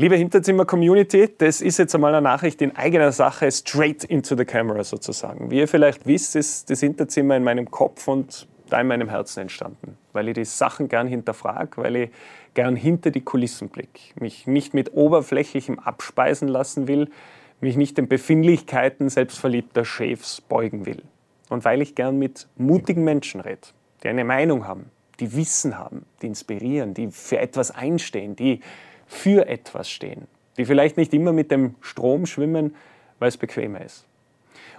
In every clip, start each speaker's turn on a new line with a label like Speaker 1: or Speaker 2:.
Speaker 1: Liebe Hinterzimmer-Community, das ist jetzt einmal eine Nachricht in eigener Sache, straight into the camera sozusagen. Wie ihr vielleicht wisst, ist das Hinterzimmer in meinem Kopf und da in meinem Herzen entstanden, weil ich die Sachen gern hinterfrage, weil ich gern hinter die Kulissen blicke, mich nicht mit oberflächlichem abspeisen lassen will, mich nicht den Befindlichkeiten selbstverliebter Chefs beugen will. Und weil ich gern mit mutigen Menschen rede, die eine Meinung haben, die Wissen haben, die inspirieren, die für etwas einstehen, die für etwas stehen, die vielleicht nicht immer mit dem Strom schwimmen, weil es bequemer ist.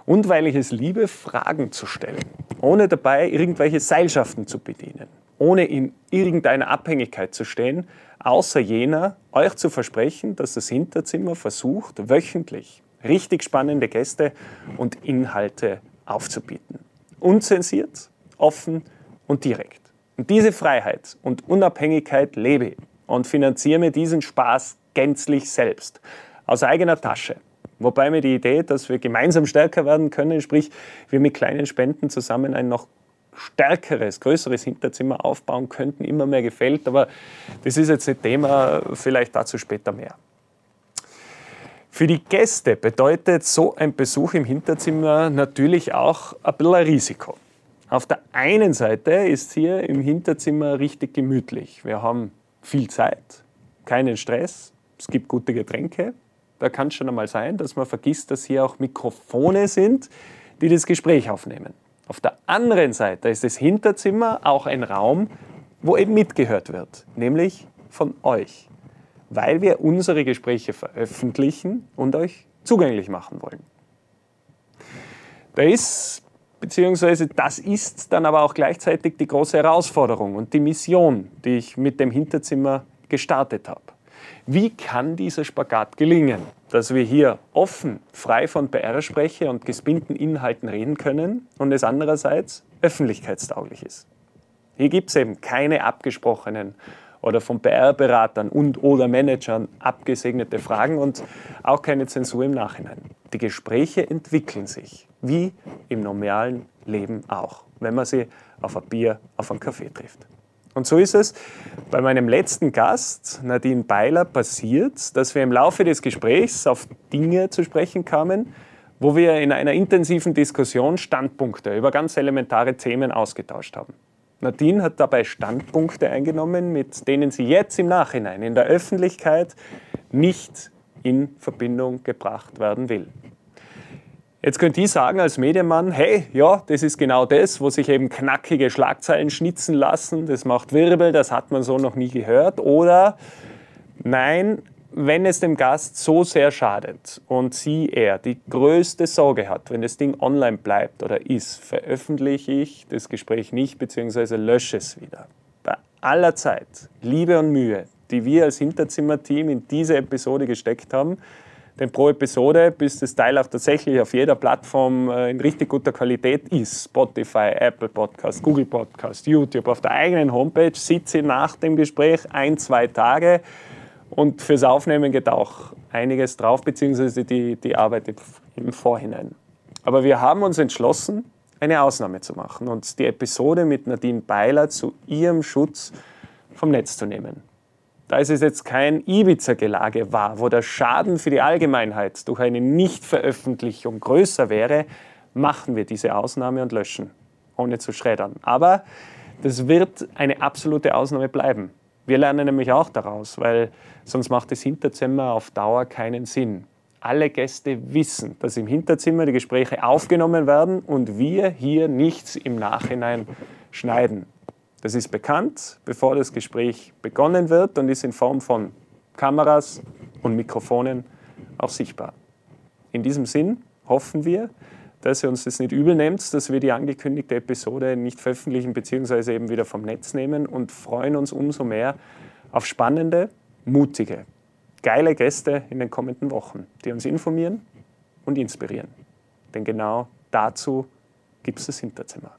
Speaker 1: Und weil ich es liebe, Fragen zu stellen, ohne dabei irgendwelche Seilschaften zu bedienen, ohne in irgendeiner Abhängigkeit zu stehen, außer jener, euch zu versprechen, dass das Hinterzimmer versucht, wöchentlich richtig spannende Gäste und Inhalte aufzubieten. Unzensiert, offen und direkt. Und diese Freiheit und Unabhängigkeit lebe ich und finanziere mir diesen Spaß gänzlich selbst, aus eigener Tasche. Wobei mir die Idee, dass wir gemeinsam stärker werden können, sprich wir mit kleinen Spenden zusammen ein noch stärkeres, größeres Hinterzimmer aufbauen könnten, immer mehr gefällt. Aber das ist jetzt ein Thema, vielleicht dazu später mehr. Für die Gäste bedeutet so ein Besuch im Hinterzimmer natürlich auch ein bisschen ein Risiko. Auf der einen Seite ist hier im Hinterzimmer richtig gemütlich. Wir haben viel Zeit, keinen Stress, es gibt gute Getränke. Da kann es schon einmal sein, dass man vergisst, dass hier auch Mikrofone sind, die das Gespräch aufnehmen. Auf der anderen Seite ist das Hinterzimmer auch ein Raum, wo eben mitgehört wird, nämlich von euch, weil wir unsere Gespräche veröffentlichen und euch zugänglich machen wollen. Da ist, beziehungsweise das ist dann aber auch gleichzeitig die große Herausforderung und die Mission, die ich mit dem Hinterzimmer gestartet habe. Wie kann dieser Spagat gelingen, dass wir hier offen, frei von PR-Spreche und gespinnten Inhalten reden können und es andererseits öffentlichkeitstauglich ist? Hier gibt es eben keine abgesprochenen oder von PR-Beratern und oder Managern abgesegnete Fragen und auch keine Zensur im Nachhinein. Die Gespräche entwickeln sich, wie im normalen Leben auch, wenn man sie auf ein Bier, auf einen Kaffee trifft. Und so ist es bei meinem letzten Gast, Nadine Beiler, passiert, dass wir im Laufe des Gesprächs auf Dinge zu sprechen kamen, wo wir in einer intensiven Diskussion Standpunkte über ganz elementare Themen ausgetauscht haben. Nadine hat dabei Standpunkte eingenommen, mit denen sie jetzt im Nachhinein in der Öffentlichkeit nicht in Verbindung gebracht werden will. Jetzt könnt ihr sagen als Medienmann, hey, ja, das ist genau das, wo sich eben knackige Schlagzeilen schnitzen lassen, das macht Wirbel, das hat man so noch nie gehört. Oder nein, wenn es dem Gast so sehr schadet und sie, er die größte Sorge hat, wenn das Ding online bleibt oder ist, veröffentliche ich das Gespräch nicht bzw. lösche es wieder. Bei aller Zeit, Liebe und Mühe, die wir als Hinterzimmerteam in diese Episode gesteckt haben, denn pro Episode, bis das Teil auch tatsächlich auf jeder Plattform äh, in richtig guter Qualität ist, Spotify, Apple Podcast, Google Podcast, YouTube, auf der eigenen Homepage, sitze ich nach dem Gespräch ein, zwei Tage und fürs Aufnehmen geht auch einiges drauf, beziehungsweise die, die Arbeit im Vorhinein. Aber wir haben uns entschlossen, eine Ausnahme zu machen und die Episode mit Nadine Beiler zu ihrem Schutz vom Netz zu nehmen da es jetzt kein Ibiza-Gelage war, wo der Schaden für die Allgemeinheit durch eine Nichtveröffentlichung größer wäre, machen wir diese Ausnahme und löschen, ohne zu schreddern. Aber das wird eine absolute Ausnahme bleiben. Wir lernen nämlich auch daraus, weil sonst macht das Hinterzimmer auf Dauer keinen Sinn. Alle Gäste wissen, dass im Hinterzimmer die Gespräche aufgenommen werden und wir hier nichts im Nachhinein schneiden. Das ist bekannt, bevor das Gespräch begonnen wird und ist in Form von Kameras und Mikrofonen auch sichtbar. In diesem Sinn hoffen wir, dass ihr uns das nicht übel nehmt, dass wir die angekündigte Episode nicht veröffentlichen bzw. eben wieder vom Netz nehmen und freuen uns umso mehr auf spannende, mutige, geile Gäste in den kommenden Wochen, die uns informieren und inspirieren. Denn genau dazu gibt es das Hinterzimmer.